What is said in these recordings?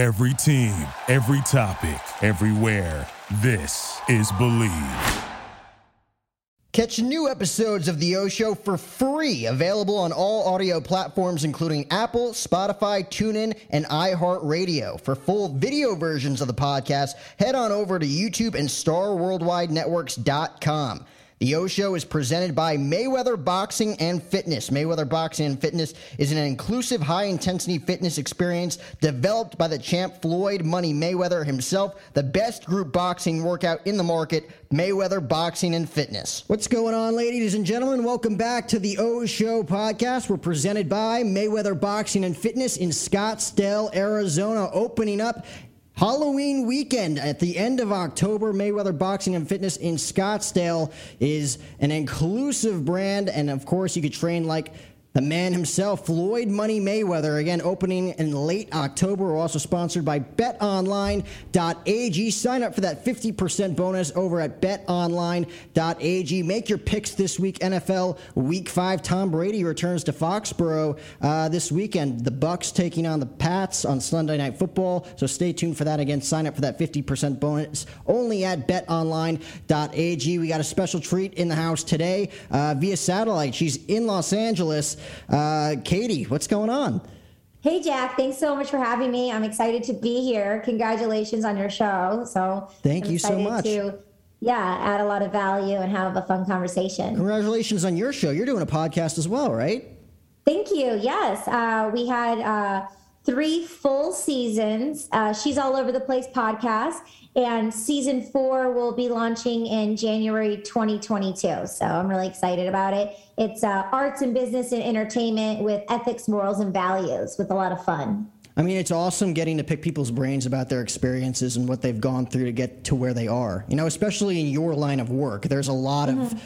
Every team, every topic, everywhere. This is Believe. Catch new episodes of The O Show for free, available on all audio platforms, including Apple, Spotify, TuneIn, and iHeartRadio. For full video versions of the podcast, head on over to YouTube and StarWorldWideNetworks.com. The O Show is presented by Mayweather Boxing and Fitness. Mayweather Boxing and Fitness is an inclusive, high intensity fitness experience developed by the champ Floyd Money Mayweather himself, the best group boxing workout in the market, Mayweather Boxing and Fitness. What's going on, ladies and gentlemen? Welcome back to the O Show podcast. We're presented by Mayweather Boxing and Fitness in Scottsdale, Arizona, opening up Halloween weekend at the end of October, Mayweather Boxing and Fitness in Scottsdale is an inclusive brand. And of course, you could train like the man himself, Floyd Money Mayweather, again opening in late October. We're also sponsored by betonline.ag. Sign up for that 50% bonus over at betonline.ag. Make your picks this week. NFL Week 5. Tom Brady returns to Foxborough uh, this weekend. The Bucs taking on the Pats on Sunday Night Football. So stay tuned for that. Again, sign up for that 50% bonus only at betonline.ag. We got a special treat in the house today uh, via satellite. She's in Los Angeles. Uh, Katie, what's going on? Hey, Jack. Thanks so much for having me. I'm excited to be here. Congratulations on your show. So thank I'm you so much. To, yeah, add a lot of value and have a fun conversation. Congratulations on your show. You're doing a podcast as well, right? Thank you. Yes. Uh, we had uh, three full seasons. Uh, She's All Over the Place podcast. And season four will be launching in January 2022. So I'm really excited about it. It's uh, arts and business and entertainment with ethics, morals, and values with a lot of fun. I mean, it's awesome getting to pick people's brains about their experiences and what they've gone through to get to where they are. You know, especially in your line of work, there's a lot mm-hmm. of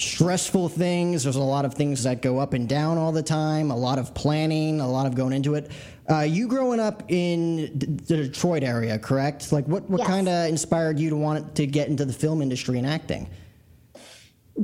stressful things. There's a lot of things that go up and down all the time, a lot of planning, a lot of going into it. Uh, you growing up in the Detroit area, correct? Like, what, what yes. kind of inspired you to want to get into the film industry and acting?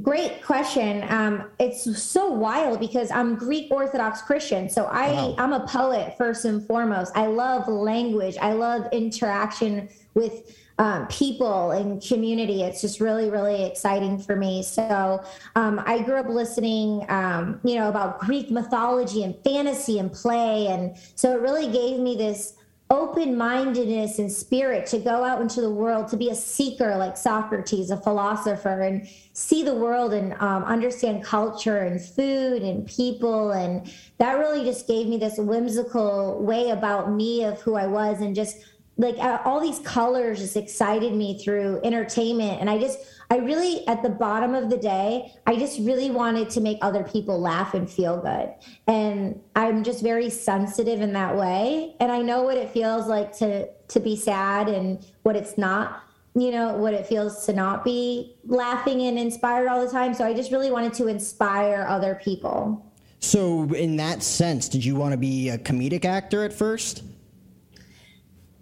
Great question. Um, it's so wild because I'm Greek Orthodox Christian. So I, wow. I'm a poet first and foremost. I love language. I love interaction with um, people and community. It's just really, really exciting for me. So um, I grew up listening, um, you know, about Greek mythology and fantasy and play. And so it really gave me this open mindedness and spirit to go out into the world, to be a seeker like Socrates, a philosopher, and see the world and um, understand culture and food and people. And that really just gave me this whimsical way about me of who I was and just like uh, all these colors just excited me through entertainment. And i just i really at the bottom of the day i just really wanted to make other people laugh and feel good. And i'm just very sensitive in that way. And i know what it feels like to to be sad and what it's not you know what it feels to not be laughing and inspired all the time. So i just really wanted to inspire other people. So in that sense did you want to be a comedic actor at first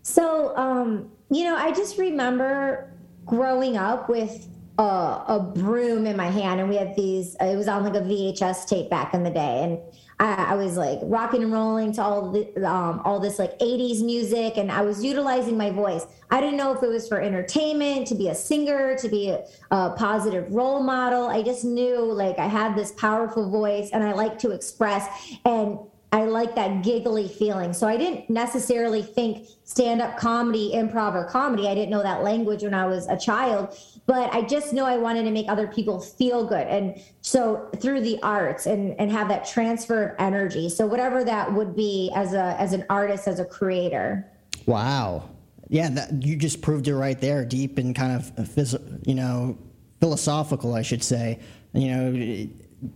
so, um, you know, I just remember growing up with a, a, broom in my hand, and we had these. It was on like a VHS tape back in the day, and I, I was like rocking and rolling to all the, um, all this like '80s music, and I was utilizing my voice. I didn't know if it was for entertainment, to be a singer, to be a, a positive role model. I just knew like I had this powerful voice, and I like to express and I like that giggly feeling. So I didn't necessarily think stand up comedy, improv, or comedy. I didn't know that language when I was a child, but I just know I wanted to make other people feel good. And so through the arts and, and have that transfer of energy. So whatever that would be as a as an artist, as a creator. Wow. Yeah, that, you just proved it right there, deep and kind of, you know, philosophical, I should say. You know,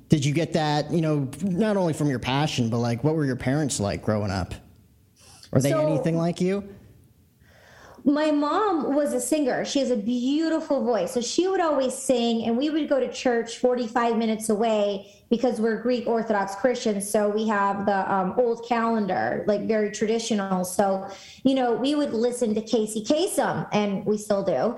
did you get that, you know, not only from your passion, but like what were your parents like growing up? Were they so, anything like you? My mom was a singer. She has a beautiful voice. So she would always sing, and we would go to church 45 minutes away because we're Greek Orthodox Christians, so we have the um, old calendar, like very traditional. So, you know, we would listen to Casey Kasem, and we still do.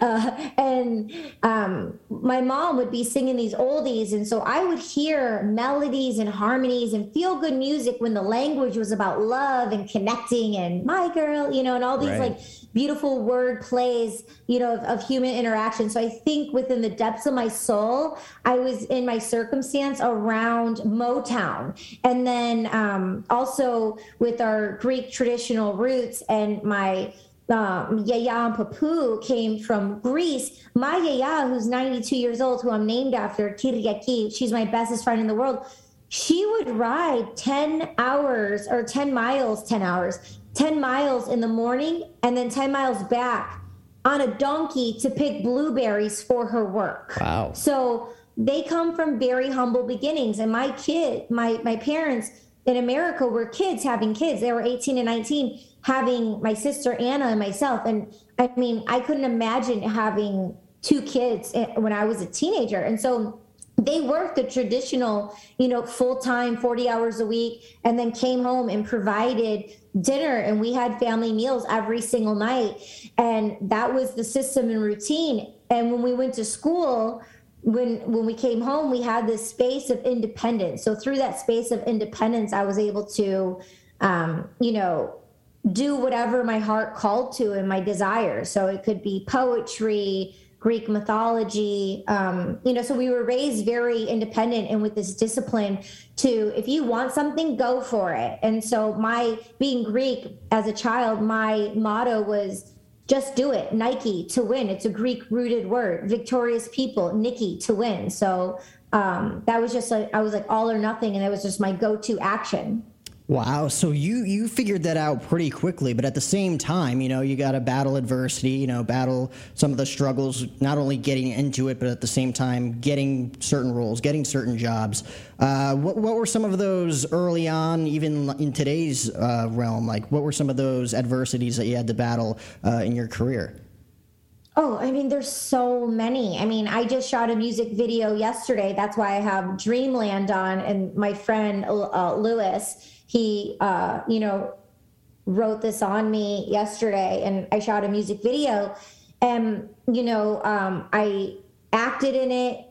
uh, and um, my mom would be singing these oldies, and so I would hear melodies and harmonies and feel good music when the language was about love and connecting and my girl, you know, and all these right. like beautiful word plays, you know, of, of human interaction. So I think within the depths of my soul, I was in my circumstance around Motown. And then um, also with our Greek traditional roots and my um, Yaya and Papu came from Greece. My Yaya, who's 92 years old, who I'm named after, Kyriaki, she's my bestest friend in the world. She would ride 10 hours or 10 miles, 10 hours 10 miles in the morning and then 10 miles back on a donkey to pick blueberries for her work. Wow. So they come from very humble beginnings. And my kid, my, my parents in America were kids having kids. They were 18 and 19, having my sister Anna and myself. And I mean, I couldn't imagine having two kids eh, when I was a teenager. And so they worked the traditional, you know, full time, 40 hours a week, and then came home and provided dinner and we had family meals every single night and that was the system and routine and when we went to school when when we came home we had this space of independence so through that space of independence i was able to um, you know do whatever my heart called to and my desires so it could be poetry Greek mythology. Um, you know, so we were raised very independent and with this discipline to if you want something, go for it. And so my being Greek as a child, my motto was just do it. Nike to win. It's a Greek rooted word. Victorious people, Nikki to win. So um, that was just like I was like all or nothing, and that was just my go to action. Wow. So you you figured that out pretty quickly, but at the same time, you know, you got to battle adversity, you know, battle some of the struggles, not only getting into it, but at the same time getting certain roles, getting certain jobs. Uh, what, what were some of those early on, even in today's uh, realm? Like, what were some of those adversities that you had to battle uh, in your career? Oh, I mean, there's so many. I mean, I just shot a music video yesterday. That's why I have Dreamland on, and my friend uh, Lewis he uh, you know wrote this on me yesterday and i shot a music video. And you know um, i acted in it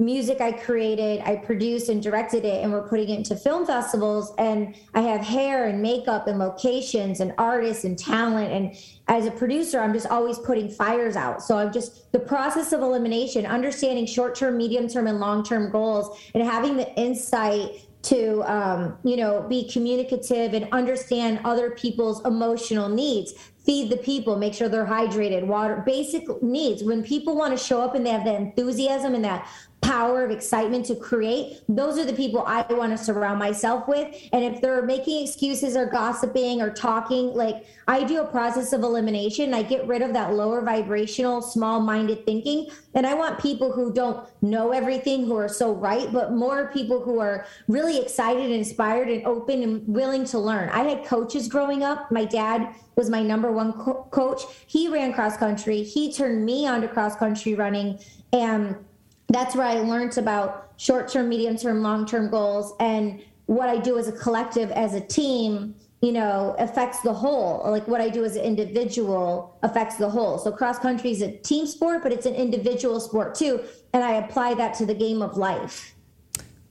music i created i produced and directed it and we're putting it into film festivals and i have hair and makeup and locations and artists and talent and as a producer i'm just always putting fires out. So i'm just the process of elimination understanding short term medium term and long term goals and having the insight to um, you know be communicative and understand other people's emotional needs. Feed the people make sure they're hydrated. Water basic needs. When people want to show up and they have the enthusiasm and that power of excitement to create, those are the people I want to surround myself with. And if they're making excuses or gossiping or talking, like I do a process of elimination. I get rid of that lower vibrational, small minded thinking. And I want people who don't know everything, who are so right, but more people who are really excited and inspired and open and willing to learn. I had coaches growing up. My dad was my number one co- coach. He ran cross country. He turned me on to cross country running. And that's where I learned about short term, medium term, long term goals. And what I do as a collective, as a team, you know, affects the whole. Like what I do as an individual affects the whole. So cross country is a team sport, but it's an individual sport too. And I apply that to the game of life.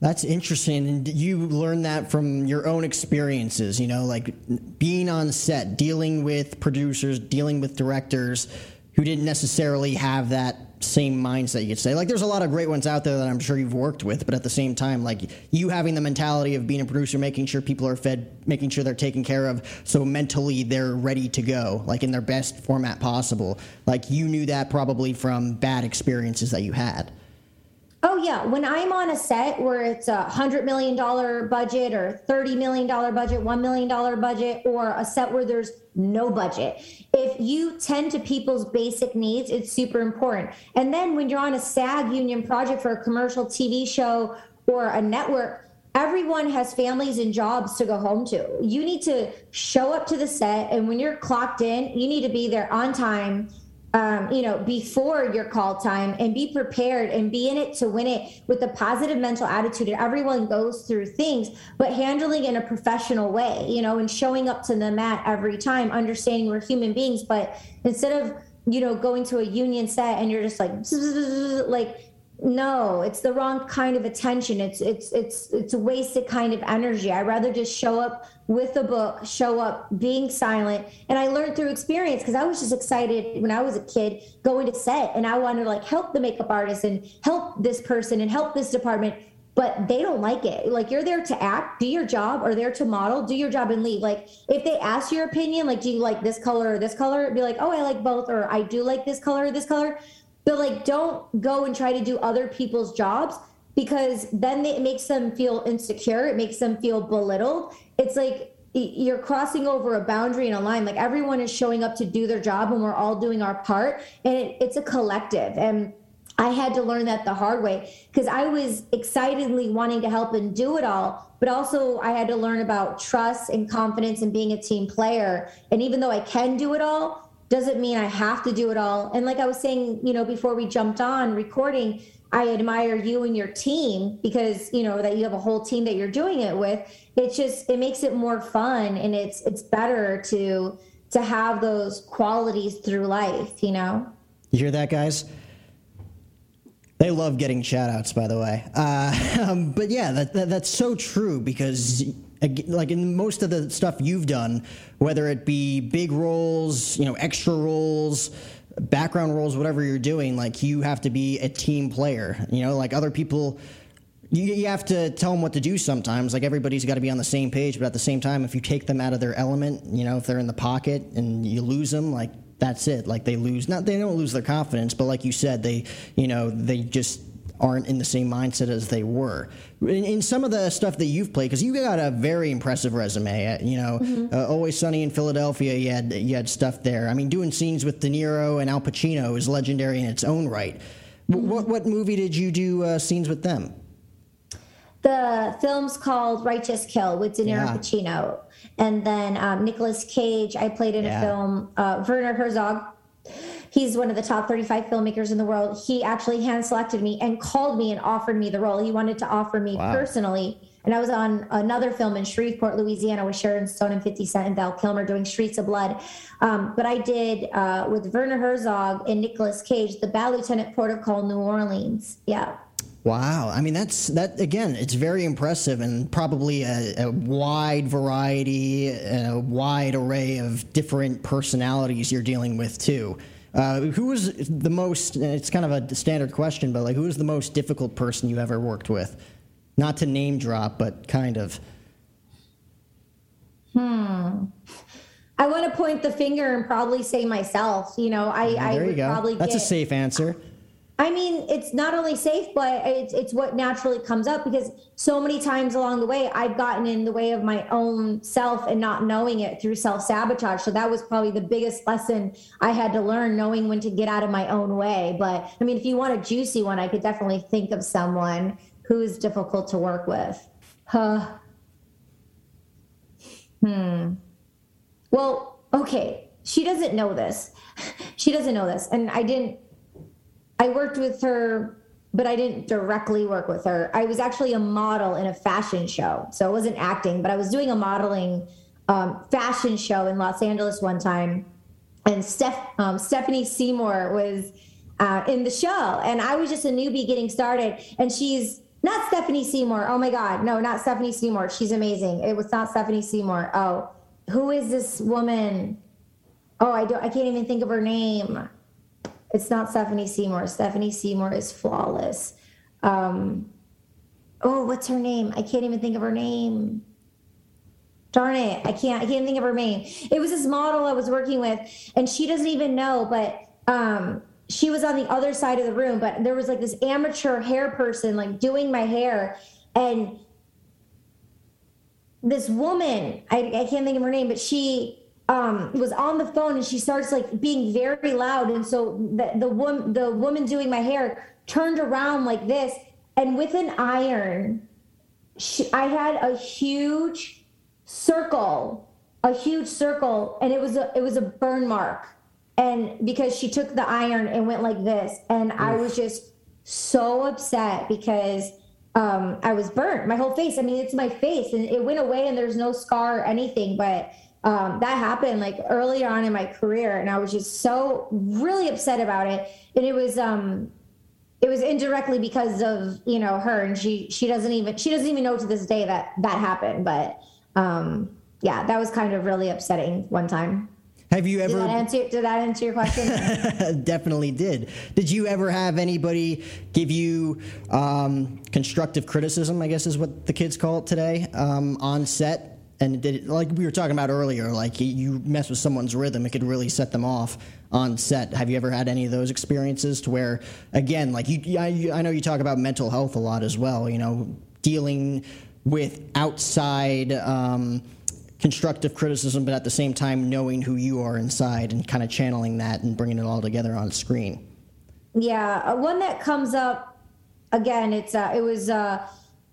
That's interesting. And you learned that from your own experiences, you know, like being on set, dealing with producers, dealing with directors who didn't necessarily have that same mindset you could say. Like there's a lot of great ones out there that i'm sure you've worked with but at the same time like you having the mentality of being a producer making sure people are fed making sure they're taken care of so mentally they're ready to go like in their best format possible. Like you knew that probably from bad experiences that you had Oh yeah, when I'm on a set where it's a hundred million dollar budget or thirty million dollar budget, one million dollar budget, or a set where there's no budget, if you tend to people's basic needs, it's super important. And then when you're on a SAG union project for a commercial TV show or a network, everyone has families and jobs to go home to. You need to show up to the set, and when you're clocked in, you need to be there on time um, you know, before your call time and be prepared and be in it to win it with a positive mental attitude. And everyone goes through things, but handling in a professional way, you know, and showing up to the mat every time, understanding we're human beings. But instead of, you know, going to a union set and you're just like, like, no it's the wrong kind of attention. It's it's it's it's a wasted kind of energy. I'd rather just show up with a book show up being silent. And i learned through experience because i was just excited when i was a kid going to set and i wanted to like help the makeup artist and help this person and help this department but they don't like it. Like you're there to act do your job or there to model do your job and leave like if they ask your opinion like do you like this color or this color? Be like oh i like both or i do like this color or this color but like, don't go and try to do other people's jobs because then it makes them feel insecure. It makes them feel belittled. It's like you're crossing over a boundary and a line. Like everyone is showing up to do their job and we're all doing our part. And it, it's a collective. And I had to learn that the hard way because I was excitedly wanting to help and do it all, but also I had to learn about trust and confidence and being a team player. And even though I can do it all, doesn't mean I have to do it all. And like I was saying, you know, before we jumped on recording, I admire you and your team because you know that you have a whole team that you're doing it with. It's just it makes it more fun and it's it's better to to have those qualities through life, you know. You hear that, guys? They love getting shout outs, by the way. Uh, um, but yeah, that, that, that's so true because like in most of the stuff you've done, whether it be big roles, you know, extra roles, background roles, whatever you're doing, like you have to be a team player. You know, like other people, you, you have to tell them what to do sometimes. Like everybody's got to be on the same page, but at the same time, if you take them out of their element, you know, if they're in the pocket and you lose them, like that's it. Like they lose, not they don't lose their confidence, but like you said, they, you know, they just aren't in the same mindset as they were. In, in some of the stuff that you've played, because you got a very impressive resume. Uh, you know, mm-hmm. uh, Always Sunny in Philadelphia, you had you had stuff there. I mean, doing scenes with De Niro and Al Pacino is legendary in its own right. Mm-hmm. What what movie did you do uh, scenes with them? The film's called Righteous Kill with De Niro yeah. Pacino, and then um, Nicolas Cage. I played in yeah. a film. Uh, Werner Herzog he's one of the top 35 filmmakers in the world. He actually hand selected me and called me and offered me the role. He wanted to offer me wow. personally. And I was on another film in Shreveport, Louisiana, with Sharon Stone and 50 Cent and Val Kilmer doing Streets of Blood. Um, but I did uh, with Werner Herzog and Nicolas Cage, the Bad Lieutenant Port of Call New Orleans. Yeah. Wow. I mean, that's that again, it's very impressive and probably a, a, wide variety, a wide array of different personalities you're dealing with, too. Uh, who was the most? It's kind of a standard question, but like, who was the most difficult person you ever worked with? Not to name drop, but kind of. Hmm. I want to point the finger and probably say myself. You know, I, yeah, I would probably. That's get, a safe answer. I mean, it's not only safe, but it's it's what naturally comes up because so many times along the way I've gotten in the way of my own self and not knowing it through self sabotage. So that was probably the biggest lesson I had to learn, knowing when to get out of my own way. But I mean, if you want a juicy one, I could definitely think of someone who is difficult to work with. Huh. Hmm. Well, okay. She doesn't know this. She doesn't know this, and I didn't I worked with her, but I didn't directly work with her. I was actually a model in a fashion show. So it wasn't acting, but I was doing a modeling um, fashion show in Los Angeles one time. And Steph, um, Stephanie Seymour was uh, in the show. And I was just a newbie getting started. And she's not Stephanie Seymour. Oh my God. No, not Stephanie Seymour. She's amazing. It was not Stephanie Seymour. Oh, who is this woman? Oh, I don't, I can't even think of her name. It's not Stephanie Seymour. Stephanie Seymour is flawless. Um, oh, what's her name? I can't even think of her name. Darn it. I can't I can't think of her name. It was this model I was working with, and she doesn't even know, but um, she was on the other side of the room, but there was like this amateur hair person like doing my hair. And this woman, I, I can't think of her name, but she um, was on the phone and she starts like being very loud. And so the, the woman, the woman doing my hair turned around like this and with an iron, she, I had a huge circle, a huge circle. And it was a, it was a burn mark and because she took the iron and went like this, and. I was just so upset because um, I was burnt, my whole face. I mean, it's my face, and it went away, and there's no scar or anything, but um, that happened like earlier on in my career, and I was just so really upset about it. And it was um, it was indirectly because of you know her, and she she doesn't even she doesn't even know to this day that that happened. But um, yeah, that was kind of really upsetting one time. Have you ever? Did that answer, did that answer your question? Definitely did. Did you ever have anybody give you um, constructive criticism? I guess is what the kids call it today um, on set. And it, like we were talking about earlier, like you mess with someone's rhythm, it could really set them off on set. Have you ever had any of those experiences to where, again, like you, I, I know you talk about mental health a lot as well. You know, dealing with outside. Um, constructive criticism, but at the same time knowing who you are inside and kind of channeling that and bringing it all together on screen. Yeah, uh, one that comes up again. It's uh, it was uh,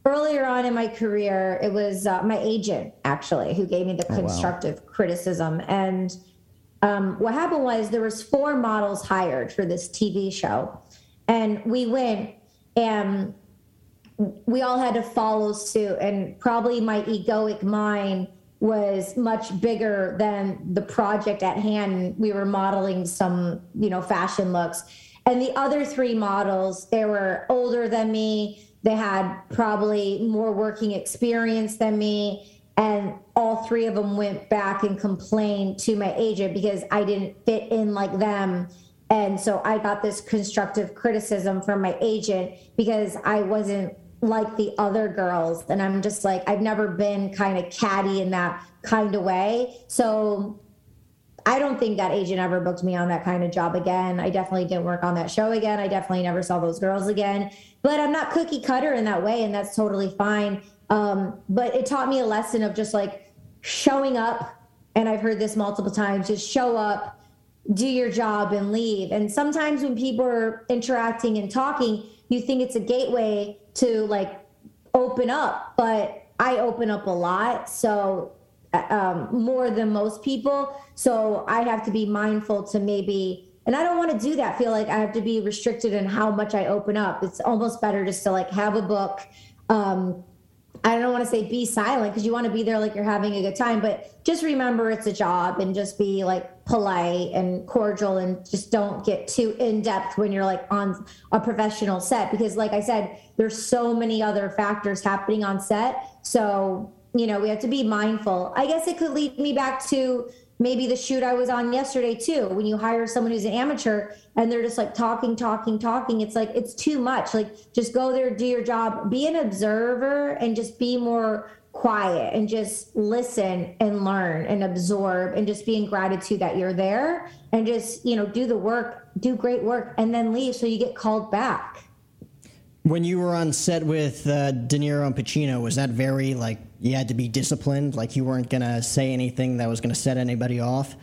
earlier on in my career. It was uh, my agent actually who gave me the oh, constructive wow. criticism, and um, what happened was there was four models hired for this TV show, and we went and we all had to follow suit, and probably my egoic mind was much bigger than the project at hand. We were modeling some, you know, fashion looks. And the other three models, they were older than me. They had probably more working experience than me. And all three of them went back and complained to my agent because I didn't fit in like them. And so I got this constructive criticism from my agent because I wasn't like the other girls. And I'm just like, I've never been kind of catty in that kind of way. So I don't think that agent ever booked me on that kind of job again. I definitely didn't work on that show again. I definitely never saw those girls again. But I'm not cookie cutter in that way, and that's totally fine. Um, but it taught me a lesson of just like showing up. And I've heard this multiple times just show up, do your job, and leave. And sometimes when people are interacting and talking, you think it's a gateway to like open up, but I open up a lot. So um, more than most people. So I have to be mindful to maybe, and I don't want to do that. Feel like I have to be restricted in how much I open up. It's almost better just to like have a book, um, I don't want to say be silent because you want to be there like you're having a good time, but just remember it's a job and just be like polite and cordial and just don't get too in depth when you're like on a professional set because like I said, there's so many other factors happening on set. So, you know, we have to be mindful. I guess it could lead me back to maybe the shoot I was on yesterday too. When you hire someone who's an amateur and they're just like talking, talking, talking, it's like it's too much. Like just go there, do your job, be an observer and just be more quiet and just listen and learn and absorb and just be in gratitude that you're there and just, you know, do the work, do great work and then leave so you get called back. When you were on set with uh, De Niro and Pacino, was that very like you had to be disciplined? Like you weren't gonna say anything that was gonna set anybody off?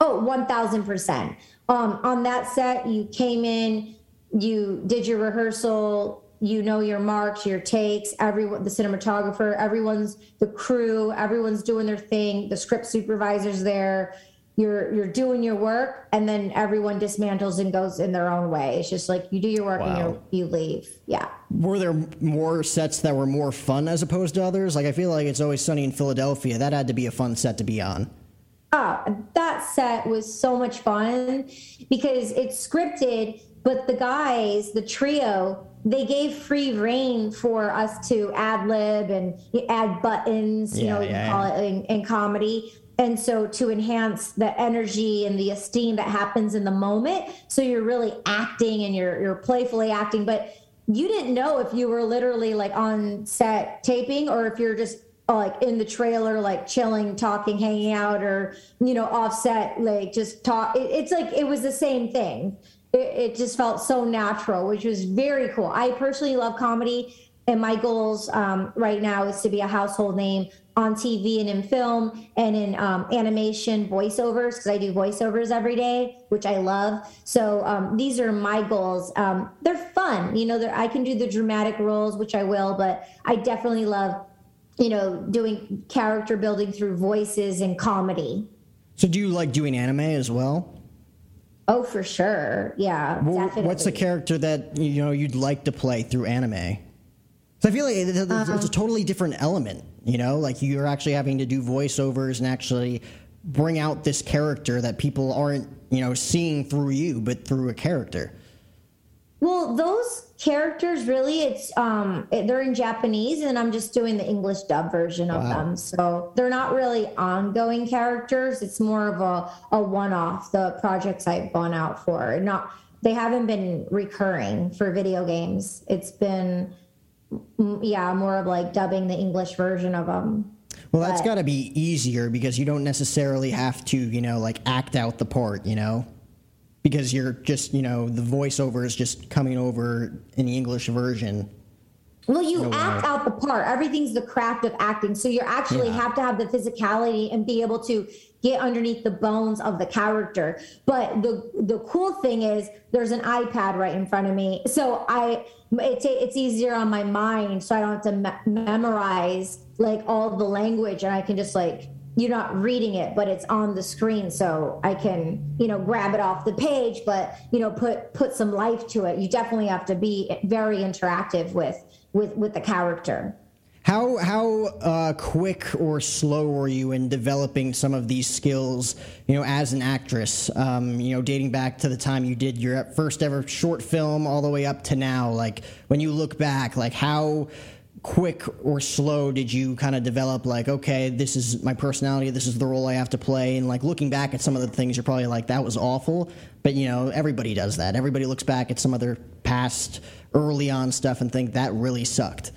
Oh, Oh, one thousand percent. Um, on that set, you came in, you did your rehearsal, you know your marks, your takes. Everyone, the cinematographer, everyone's the crew, everyone's doing their thing. The script supervisor's there you're you're doing your work and then everyone dismantles and goes in their own way. It's just like you do your work wow. and you you leave. Yeah. Were there more sets that were more fun as opposed to others? Like i feel like it's always sunny in philadelphia. That had to be a fun set to be on. Ah that set was so much fun because it's scripted but the guys the trio they gave free reign for us to ad lib and add buttons, you yeah, know, yeah, call yeah. it in, in comedy and so to enhance the energy and the esteem that happens in the moment. So you're really acting and you're you're playfully acting but you didn't know if you were literally like on set taping or if you're just like in the trailer like chilling talking hanging out or you know offset like just talk. It, it's like it was the same thing. It, it just felt so natural which was very cool. I personally love comedy and my goals um, right now is to be a household name on TV and in film and in um, animation voiceovers because I do voiceovers every day, which I love. So um, these are my goals. Um, they're fun, you know. I can do the dramatic roles, which I will, but I definitely love, you know, doing character building through voices and comedy. So do you like doing anime as well? Oh, for sure. Yeah. Well, what's the character that you know you'd like to play through anime? So I feel like it's, um, a totally different element. You know, like you're actually having to do voiceovers and actually bring out this character that people aren't you know seeing through you, but through a character. Well, those characters really, it's um, they're in Japanese, and I'm just doing the English dub version of wow. them. So they're not really ongoing characters. It's more of a a one off. The projects I've gone out for, not they haven't been recurring for video games. It's been yeah, more of like dubbing the English version of them. Well, that's got to be easier because you don't necessarily have to, you know, like act out the part, you know because you're just you know the voiceover is just coming over in the English version. Well, you act out the part. Everything's the craft of acting. So you actually yeah. have to have the physicality and be able to get underneath the bones of the character. But the the cool thing is there's an iPad right in front of me. So I it's it's easier on my mind so I don't have to me- memorize like all the language and I can just like you're not reading it but it's on the screen so i can you know grab it off the page but you know put put some life to it you definitely have to be very interactive with with with the character how how uh, quick or slow were you in developing some of these skills? You know, as an actress, um, you know, dating back to the time you did your first ever short film, all the way up to now. Like when you look back, like how quick or slow did you kind of develop like okay this is my personality this is the role i have to play? And like looking back at some of the things you're probably like that was awful. But you know everybody does that. Everybody looks back at some other past early on stuff and think that really sucked.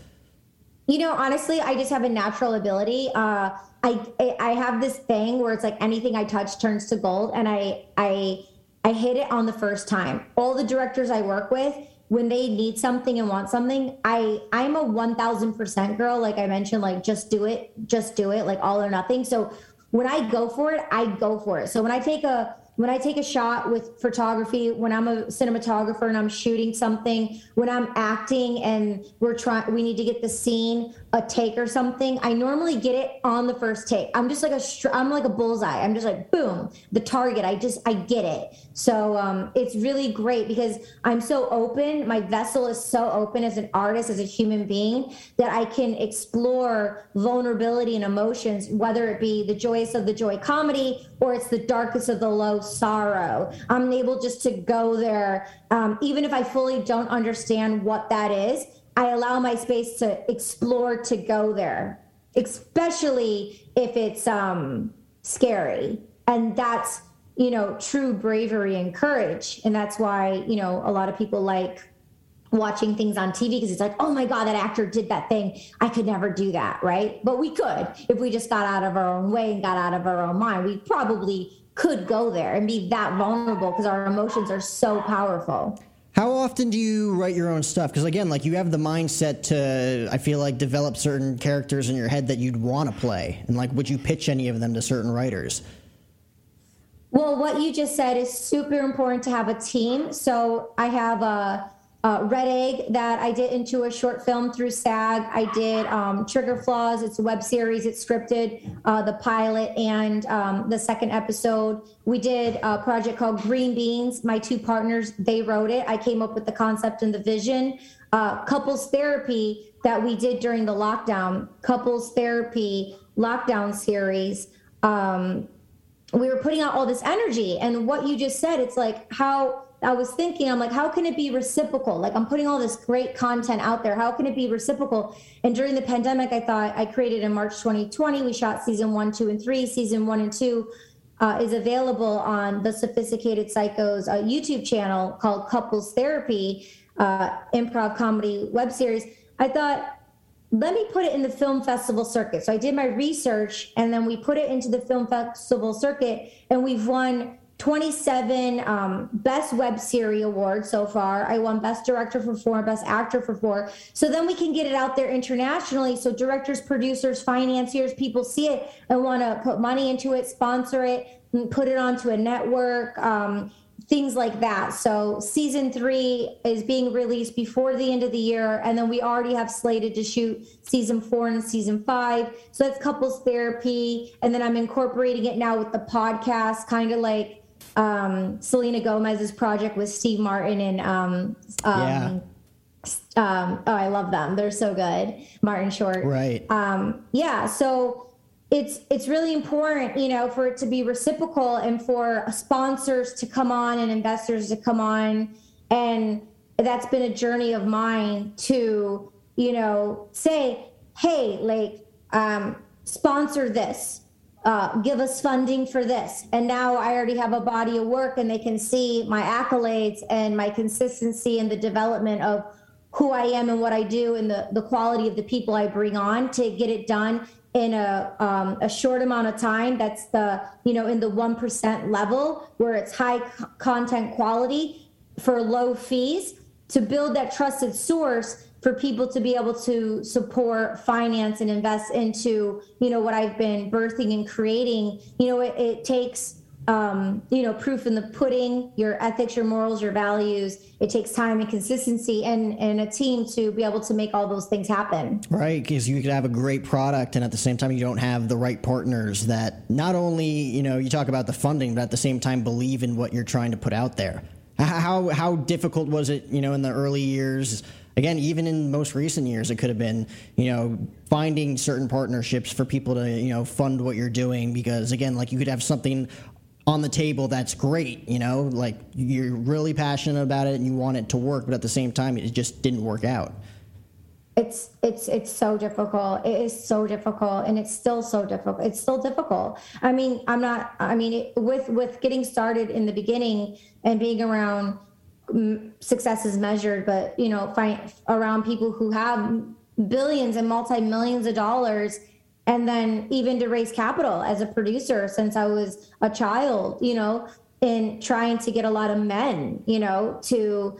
You know honestly i just have a natural ability uh i i have this thing where it's like anything i touch turns to gold and i i i hit it on the first time. All the directors i work with when they need something and want something, I I'm a 1000% girl like I mentioned like just do it, just do it, like all or nothing. So when I go for it, I go for it. So when I take a when I take a shot with photography, when I'm a cinematographer and I'm shooting something, when I'm acting and we're trying, we need to get the scene, a take or something. I normally get it on the first take. I'm just like a, I'm like a bullseye. I'm just like boom, the target. I just, I get it. So um, it's really great because I'm so open. My vessel is so open as an artist, as a human being, that I can explore vulnerability and emotions, whether it be the joyous of the joy comedy or it's the darkest of the low sorrow. I'm able just to go there, um, even if I fully don't understand what that is. I allow my space to explore to go there, especially if it's um, scary. And that's, you know, true bravery and courage. And that's why, you know, a lot of people like watching things on TV because it's like, oh my God, that actor did that thing. I could never do that, right? But we could if we just got out of our own way and got out of our own mind. We probably could go there and be that vulnerable because our emotions are so powerful. How often do you write your own stuff? Because again, like you have the mindset to, I feel like, develop certain characters in your head that you'd want to play, and like, would you pitch any of them to certain writers? Well, what you just said is super important to have a team. So I have a uh, Red Egg that I did into a short film through SAG. I did um, Trigger Flaws. It's a web series. It's scripted. Uh, the pilot and um, the second episode. We did a project called Green Beans. My two partners they wrote it. I came up with the concept and the vision. Uh, couples therapy that we did during the lockdown. Couples therapy lockdown series. Um, we were putting out all this energy, and what you just said, it's like how I was thinking, I'm like, how can it be reciprocal? Like, I'm putting all this great content out there. How can it be reciprocal? And during the pandemic, I thought I created in March 2020. We shot season one, two, and three. Season one and two uh, is available on the Sophisticated Psychos uh, YouTube channel called Couples Therapy, uh, improv comedy web series. I thought, let me put it in the film festival circuit. So I did my research and then we put it into the film festival circuit, and we've won 27 um, best web series awards so far. I won best director for four, best actor for four. So then we can get it out there internationally. So directors, producers, financiers, people see it and want to put money into it, sponsor it, put it onto a network. Um, things like that. So season three is being released before the end of the year, and then we already have slated to shoot season four and season five. So that's couples therapy, and then I'm incorporating it now with the podcast, kind of like um, Selena Gomez's project with Steve Martin and um, um, yeah. Um, oh, I love them. They're so good. Martin Short. Right. Um, yeah. So it's it's really important, you know, for it to be reciprocal and for sponsors to come on and investors to come on. And that's been a journey of mine to, you know, say, hey, like, um, sponsor this uh, give us funding for this. And now I already have a body of work and they can see my accolades and my consistency in the development of who I am and what I do and the, the quality of the people I bring on to get it done in a, um, a short amount of time. That's the, you know, in the 1% level where it's high content quality for low fees to build that trusted source for people to be able to support finance and invest into you know what i've been birthing and creating. You know it, it takes um, you know proof in the pudding your ethics your morals your values. It takes time and consistency and and a team to be able to make all those things happen. Right because you could have a great product and at the same time you don't have the right partners that not only you know you talk about the funding but at the same time believe in what you're trying to put out there. How how difficult was it you know in the early years again, even in most recent years, it could have been, you know, finding certain partnerships for people to, you know, fund what you're doing because, again, like you could have something on the table that's great, you know, like you're really passionate about it and you want it to work, but at the same time, it just didn't work out. It's it's it's so difficult. It is so difficult, and it's still so difficult. It's still difficult. I mean, I'm not. I mean, it, with with getting started in the beginning and being around success is measured, but you know, find around people who have billions and multi millions of dollars, and then even to raise capital as a producer since I was a child, you know, in trying to get a lot of men, you know, to,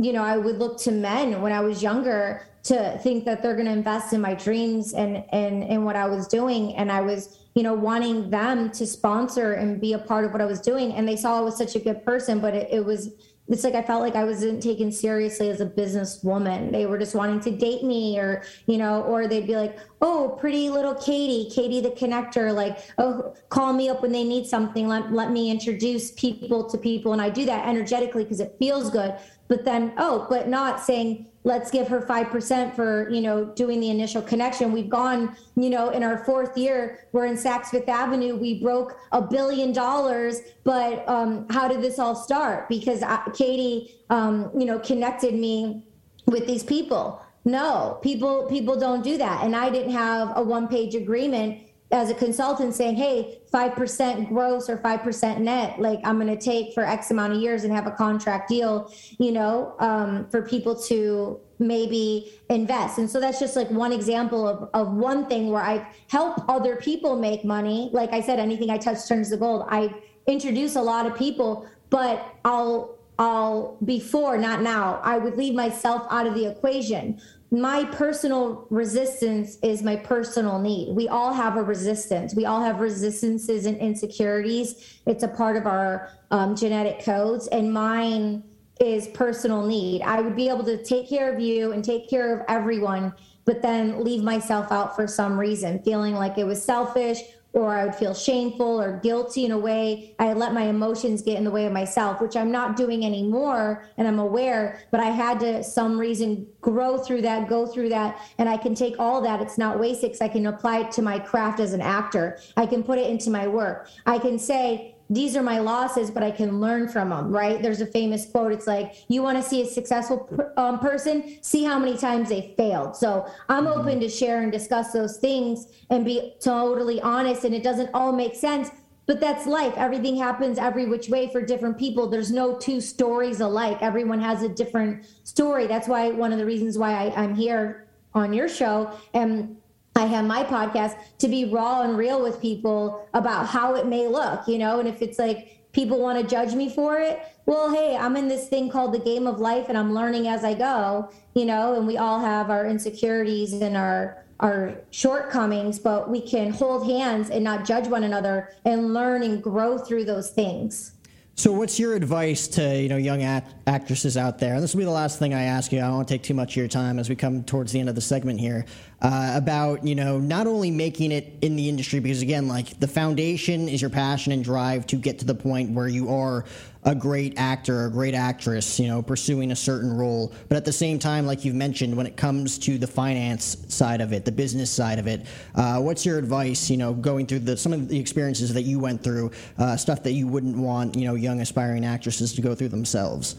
you know, I would look to men when I was younger to think that they're going to invest in my dreams and and and what I was doing, and I was you know wanting them to sponsor and be a part of what I was doing, and they saw I was such a good person, but it, it was it's like I felt like I wasn't taken seriously as a businesswoman. They were just wanting to date me or, you know, or they'd be like, oh, pretty little Katie, Katie the connector, like, oh, call me up when they need something. Let, let me introduce people to people. And I do that energetically because it feels good. But then, oh, but not saying, let's give her 5% for you know doing the initial connection. We've gone you know in our fourth year we're in saks fifth avenue. We broke a billion dollars but um, how did this all start? Because I, katie um, you know connected me with these people. No people people don't do that. And i didn't have a one page agreement as a consultant saying, hey, 5% gross or 5% net, like I'm going to take for X amount of years and have a contract deal, you know, um, for people to maybe invest. And so that's just like one example of, of one thing where I help other people make money. Like I said, anything I touch turns to gold. I introduce a lot of people, but I'll, I'll before, not now, I would leave myself out of the equation my personal resistance is my personal need. We all have a resistance. We all have resistances and insecurities. It's a part of our um, genetic codes, and mine is personal need. I would be able to take care of you and take care of everyone, but then leave myself out for some reason, feeling like it was selfish or I would feel shameful or guilty in a way. I let my emotions get in the way of myself, which I'm not doing anymore. And I'm aware, but I had to some reason grow through that, go through that. And I can take all that. It's not wasted I can apply it to my craft as an actor. I can put it into my work. I can say, these are my losses, but I can learn from them, right? There's a famous quote. It's like, you want to see a successful um, person, see how many times they failed. So I'm mm-hmm. open to share and discuss those things and be totally honest. And it doesn't all make sense, but that's life. Everything happens every which way for different people. There's no two stories alike. Everyone has a different story. That's why one of the reasons why I, I'm here on your show and I have my podcast to be raw and real with people about how it may look, you know, and if it's like people want to judge me for it, well, hey, I'm in this thing called the game of life and I'm learning as I go, you know, and we all have our insecurities and our our shortcomings, but we can hold hands and not judge one another and learn and grow through those things. So, what's your advice to you know young act- actresses out there? And this will be the last thing I ask you. I don't want to take too much of your time as we come towards the end of the segment here. Uh, about you know not only making it in the industry because again, like the foundation is your passion and drive to get to the point where you are a great actor, a great actress, you know, pursuing a certain role. But at the same time, like you've mentioned, when it comes to the finance side of it, the business side of it, uh, what's your advice? You know, going through the some of the experiences that you went through, uh, stuff that you wouldn't want, you know, young aspiring actresses to go through themselves.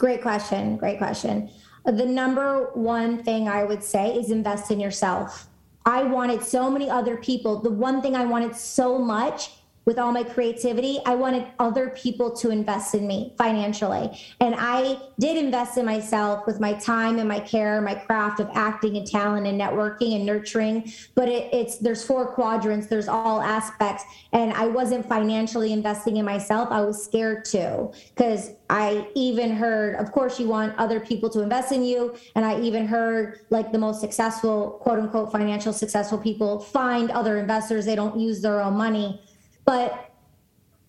Great question. Great question. The number one thing I would say is invest in yourself. I wanted so many other people. The one thing I wanted so much with all my creativity, I wanted other people to invest in me financially. And I did invest in myself with my time and my care, my craft of acting and talent and networking and nurturing. But it, it's there's four quadrants, there's all aspects. And I wasn't financially investing in myself. I was scared to because I even heard, of course, you want other people to invest in you. And I even heard like the most successful, quote unquote, financial successful people find other investors. They don't use their own money but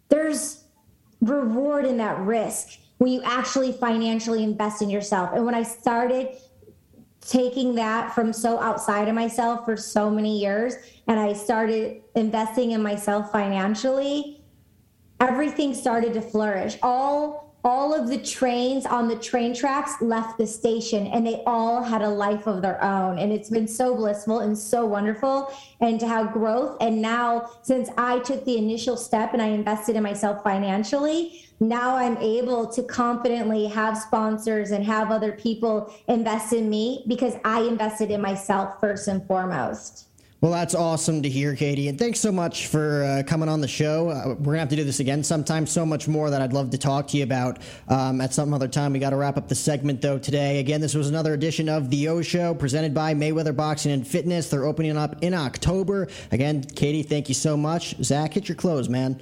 there's reward in that risk when you actually financially invest in yourself. And when I started taking that from so outside of myself for so many years and I started investing in myself financially, everything started to flourish. All all of the trains on the train tracks left the station and they all had a life of their own. And it's been so blissful and so wonderful and to have growth. And now since i took the initial step and i invested in myself financially now i'm able to confidently have sponsors and have other people invest in me because i invested in myself first and foremost well, that's awesome to hear, Katie. And thanks so much for uh, coming on the show. Uh, we're going to have to do this again sometime. So much more that I'd love to talk to you about um, at some other time. We got to wrap up the segment, though, today. Again, this was another edition of The O Show presented by Mayweather Boxing and Fitness. They're opening up in October. Again, Katie, thank you so much. Zach, hit your close, man.